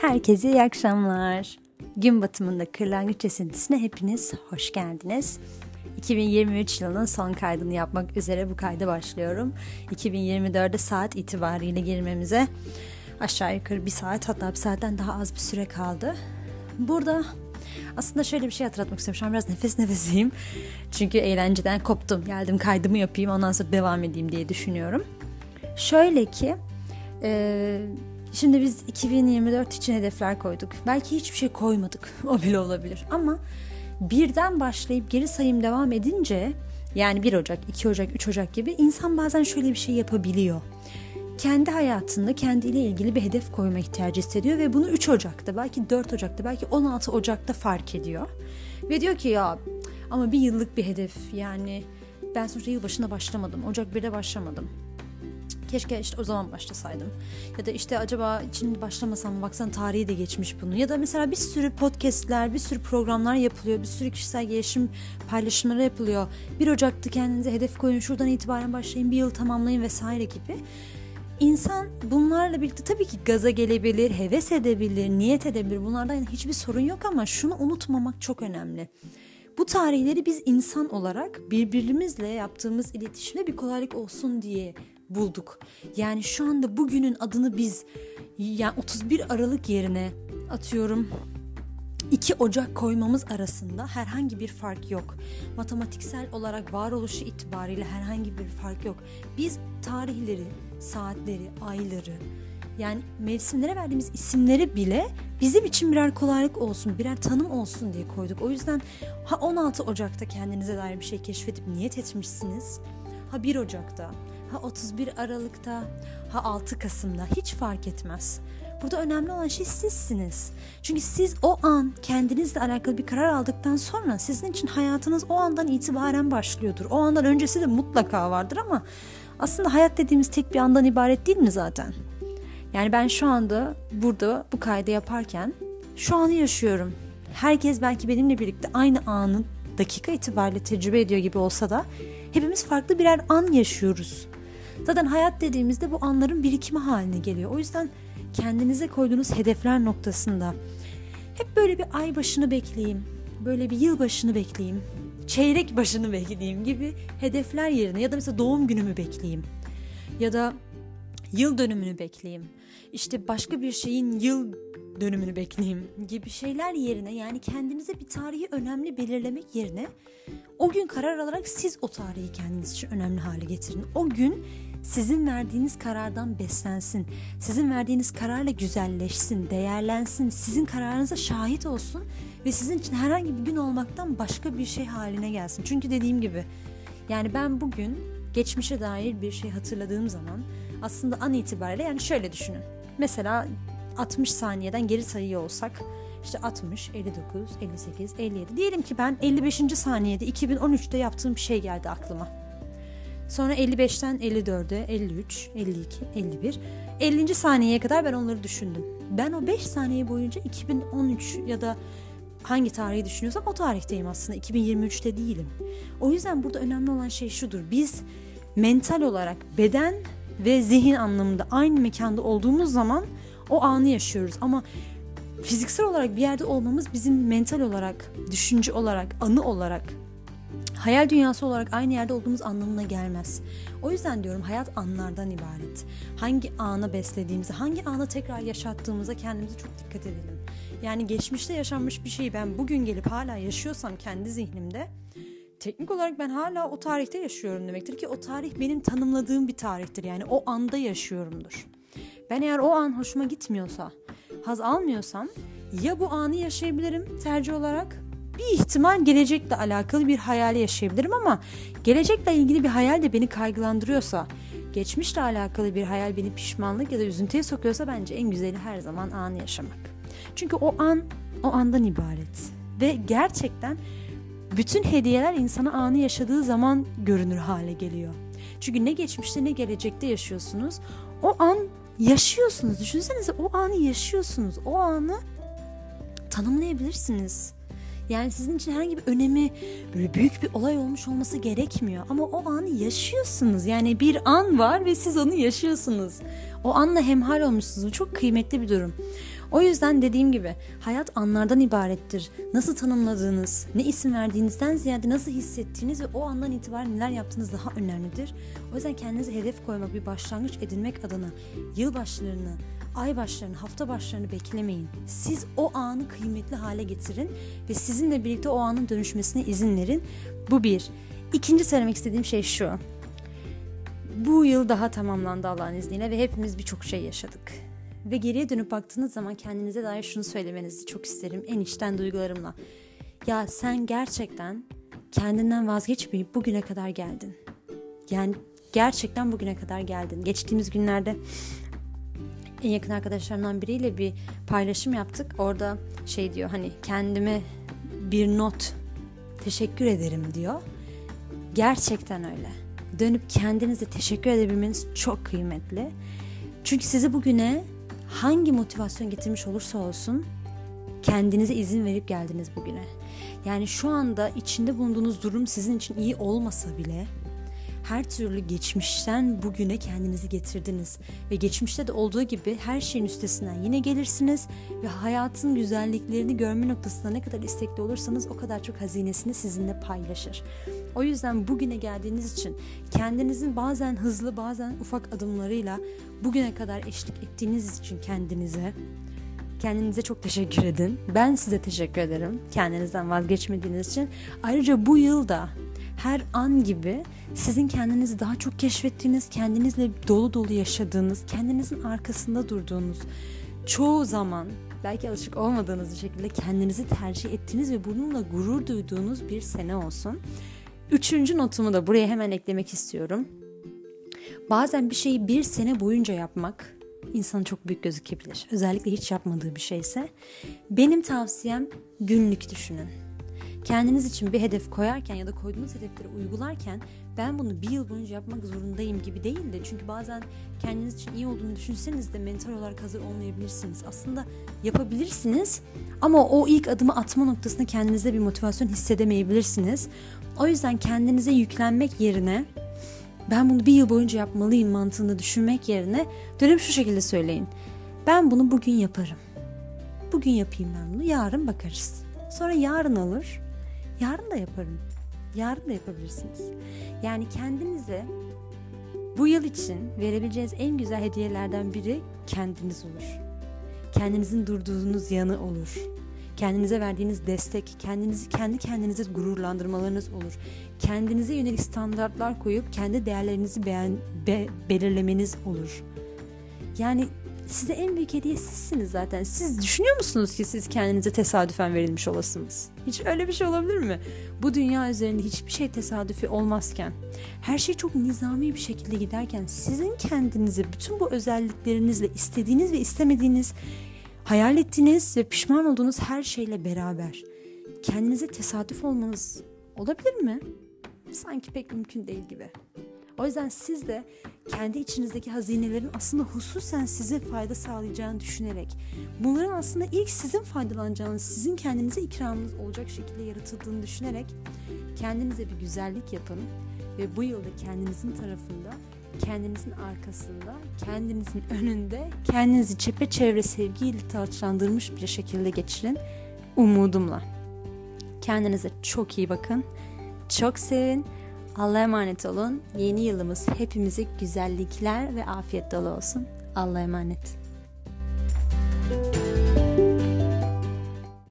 Herkese iyi akşamlar. Gün batımında kırlangıç esintisine hepiniz hoş geldiniz. 2023 yılının son kaydını yapmak üzere bu kayda başlıyorum. 2024'de saat itibariyle girmemize aşağı yukarı bir saat hatta bir saatten daha az bir süre kaldı. Burada aslında şöyle bir şey hatırlatmak istiyorum. Şu an biraz nefes nefeseyim. Çünkü eğlenceden koptum. Geldim kaydımı yapayım ondan sonra devam edeyim diye düşünüyorum. Şöyle ki e, şimdi biz 2024 için hedefler koyduk. Belki hiçbir şey koymadık. O bile olabilir. Ama birden başlayıp geri sayım devam edince yani 1 Ocak, 2 Ocak, 3 Ocak gibi insan bazen şöyle bir şey yapabiliyor kendi hayatında kendiyle ilgili bir hedef koyma ihtiyacı hissediyor ve bunu 3 Ocak'ta belki 4 Ocak'ta belki 16 Ocak'ta fark ediyor. Ve diyor ki ya ama bir yıllık bir hedef yani ben sonuçta yılbaşına başlamadım. Ocak 1'de başlamadım. Keşke işte o zaman başlasaydım. Ya da işte acaba şimdi başlamasam baksan tarihi de geçmiş bunu. Ya da mesela bir sürü podcastler, bir sürü programlar yapılıyor. Bir sürü kişisel gelişim paylaşımları yapılıyor. 1 Ocak'ta kendinize hedef koyun, şuradan itibaren başlayın, bir yıl tamamlayın vesaire gibi. İnsan bunlarla birlikte tabii ki gaza gelebilir, heves edebilir, niyet edebilir. Bunlardan hiçbir sorun yok ama şunu unutmamak çok önemli. Bu tarihleri biz insan olarak birbirimizle yaptığımız iletişimde bir kolaylık olsun diye bulduk. Yani şu anda bugünün adını biz yani 31 Aralık yerine atıyorum 2 Ocak koymamız arasında herhangi bir fark yok. Matematiksel olarak varoluşu itibariyle herhangi bir fark yok. Biz tarihleri, saatleri, ayları yani mevsimlere verdiğimiz isimleri bile bizim için birer kolaylık olsun, birer tanım olsun diye koyduk. O yüzden ha 16 Ocak'ta kendinize dair bir şey keşfedip niyet etmişsiniz. Ha 1 Ocak'ta, ha 31 Aralık'ta, ha 6 Kasım'da hiç fark etmez. Burada önemli olan şey sizsiniz. Çünkü siz o an kendinizle alakalı bir karar aldıktan sonra sizin için hayatınız o andan itibaren başlıyordur. O andan öncesi de mutlaka vardır ama aslında hayat dediğimiz tek bir andan ibaret değil mi zaten? Yani ben şu anda burada bu kaydı yaparken şu anı yaşıyorum. Herkes belki benimle birlikte aynı anın dakika itibariyle tecrübe ediyor gibi olsa da hepimiz farklı birer an yaşıyoruz. Zaten hayat dediğimizde bu anların birikimi haline geliyor. O yüzden kendinize koyduğunuz hedefler noktasında hep böyle bir ay başını bekleyeyim, böyle bir yıl başını bekleyeyim, çeyrek başını bekleyeyim gibi hedefler yerine ya da mesela doğum günümü bekleyeyim ya da yıl dönümünü bekleyeyim. İşte başka bir şeyin yıl dönümünü bekleyeyim gibi şeyler yerine yani kendinize bir tarihi önemli belirlemek yerine o gün karar alarak siz o tarihi kendiniz için önemli hale getirin. O gün sizin verdiğiniz karardan beslensin. Sizin verdiğiniz kararla güzelleşsin, değerlensin. Sizin kararınıza şahit olsun ve sizin için herhangi bir gün olmaktan başka bir şey haline gelsin. Çünkü dediğim gibi yani ben bugün geçmişe dair bir şey hatırladığım zaman aslında an itibariyle yani şöyle düşünün. Mesela 60 saniyeden geri sayıyor olsak işte 60, 59, 58, 57. Diyelim ki ben 55. saniyede 2013'te yaptığım bir şey geldi aklıma. Sonra 55'ten 54'e, 53, 52, 51. 50. saniyeye kadar ben onları düşündüm. Ben o 5 saniye boyunca 2013 ya da hangi tarihi düşünüyorsam o tarihteyim aslında. 2023'te değilim. O yüzden burada önemli olan şey şudur. Biz mental olarak beden ve zihin anlamında aynı mekanda olduğumuz zaman o anı yaşıyoruz. Ama fiziksel olarak bir yerde olmamız bizim mental olarak, düşünce olarak, anı olarak hayal dünyası olarak aynı yerde olduğumuz anlamına gelmez. O yüzden diyorum hayat anlardan ibaret. Hangi ana beslediğimizi, hangi ana tekrar yaşattığımıza kendimize çok dikkat edelim. Yani geçmişte yaşanmış bir şeyi ben bugün gelip hala yaşıyorsam kendi zihnimde teknik olarak ben hala o tarihte yaşıyorum demektir ki o tarih benim tanımladığım bir tarihtir. Yani o anda yaşıyorumdur. Ben eğer o an hoşuma gitmiyorsa, haz almıyorsam ya bu anı yaşayabilirim tercih olarak bir ihtimal gelecekle alakalı bir hayal yaşayabilirim ama gelecekle ilgili bir hayal de beni kaygılandırıyorsa, geçmişle alakalı bir hayal beni pişmanlık ya da üzüntüye sokuyorsa bence en güzeli her zaman anı yaşamak. Çünkü o an o andan ibaret ve gerçekten bütün hediyeler insana anı yaşadığı zaman görünür hale geliyor. Çünkü ne geçmişte ne gelecekte yaşıyorsunuz. O an yaşıyorsunuz. Düşünsenize o anı yaşıyorsunuz. O anı tanımlayabilirsiniz. Yani sizin için herhangi bir önemi böyle büyük bir olay olmuş olması gerekmiyor. Ama o anı yaşıyorsunuz. Yani bir an var ve siz onu yaşıyorsunuz. O anla hemhal olmuşsunuz. Bu çok kıymetli bir durum. O yüzden dediğim gibi hayat anlardan ibarettir. Nasıl tanımladığınız, ne isim verdiğinizden ziyade nasıl hissettiğiniz ve o andan itibaren neler yaptığınız daha önemlidir. O yüzden kendinize hedef koymak, bir başlangıç edinmek adına yıl başlarını, ay başlarını, hafta başlarını beklemeyin. Siz o anı kıymetli hale getirin ve sizinle birlikte o anın dönüşmesine izin verin. Bu bir. İkinci söylemek istediğim şey şu. Bu yıl daha tamamlandı Allah'ın izniyle ve hepimiz birçok şey yaşadık. Ve geriye dönüp baktığınız zaman kendinize dair şunu söylemenizi çok isterim en içten duygularımla. Ya sen gerçekten kendinden vazgeçmeyip bugüne kadar geldin. Yani gerçekten bugüne kadar geldin. Geçtiğimiz günlerde en yakın arkadaşlarımdan biriyle bir paylaşım yaptık. Orada şey diyor hani kendime bir not teşekkür ederim diyor. Gerçekten öyle. Dönüp kendinize teşekkür edebilmeniz çok kıymetli. Çünkü sizi bugüne hangi motivasyon getirmiş olursa olsun kendinize izin verip geldiniz bugüne. Yani şu anda içinde bulunduğunuz durum sizin için iyi olmasa bile her türlü geçmişten bugüne kendinizi getirdiniz ve geçmişte de olduğu gibi her şeyin üstesinden yine gelirsiniz ve hayatın güzelliklerini görme noktasında ne kadar istekli olursanız o kadar çok hazinesini sizinle paylaşır. O yüzden bugüne geldiğiniz için kendinizin bazen hızlı bazen ufak adımlarıyla bugüne kadar eşlik ettiğiniz için kendinize Kendinize çok teşekkür edin. Ben size teşekkür ederim kendinizden vazgeçmediğiniz için. Ayrıca bu yılda her an gibi sizin kendinizi daha çok keşfettiğiniz, kendinizle dolu dolu yaşadığınız, kendinizin arkasında durduğunuz, çoğu zaman belki alışık olmadığınız bir şekilde kendinizi tercih ettiğiniz ve bununla gurur duyduğunuz bir sene olsun. Üçüncü notumu da buraya hemen eklemek istiyorum. Bazen bir şeyi bir sene boyunca yapmak insana çok büyük gözükebilir. Özellikle hiç yapmadığı bir şeyse. Benim tavsiyem günlük düşünün kendiniz için bir hedef koyarken ya da koyduğunuz hedefleri uygularken ben bunu bir yıl boyunca yapmak zorundayım gibi değil de çünkü bazen kendiniz için iyi olduğunu düşünseniz de mental olarak hazır olmayabilirsiniz. Aslında yapabilirsiniz ama o ilk adımı atma noktasında kendinize bir motivasyon hissedemeyebilirsiniz. O yüzden kendinize yüklenmek yerine ben bunu bir yıl boyunca yapmalıyım mantığında düşünmek yerine dönüp şu şekilde söyleyin. Ben bunu bugün yaparım. Bugün yapayım ben bunu, yarın bakarız. Sonra yarın olur. Yarın da yaparım. Yarın da yapabilirsiniz. Yani kendinize bu yıl için verebileceğiniz en güzel hediyelerden biri kendiniz olur. Kendinizin durduğunuz yanı olur. Kendinize verdiğiniz destek, kendinizi kendi kendinize gururlandırmalarınız olur. Kendinize yönelik standartlar koyup kendi değerlerinizi beğen, be, belirlemeniz olur. Yani size en büyük hediye sizsiniz zaten. Siz düşünüyor musunuz ki siz kendinize tesadüfen verilmiş olasınız? Hiç öyle bir şey olabilir mi? Bu dünya üzerinde hiçbir şey tesadüfi olmazken, her şey çok nizami bir şekilde giderken sizin kendinizi bütün bu özelliklerinizle istediğiniz ve istemediğiniz, hayal ettiğiniz ve pişman olduğunuz her şeyle beraber kendinize tesadüf olmanız olabilir mi? Sanki pek mümkün değil gibi. O yüzden siz de kendi içinizdeki hazinelerin aslında hususen size fayda sağlayacağını düşünerek, bunların aslında ilk sizin faydalanacağınız, sizin kendinize ikramınız olacak şekilde yaratıldığını düşünerek kendinize bir güzellik yapın ve bu yılda kendinizin tarafında, kendinizin arkasında, kendinizin önünde, kendinizi çepeçevre sevgiyle taçlandırmış bir şekilde geçirin umudumla. Kendinize çok iyi bakın. Çok sevin Allah'a emanet olun. Yeni yılımız hepimize güzellikler ve afiyet dolu olsun. Allah'a emanet.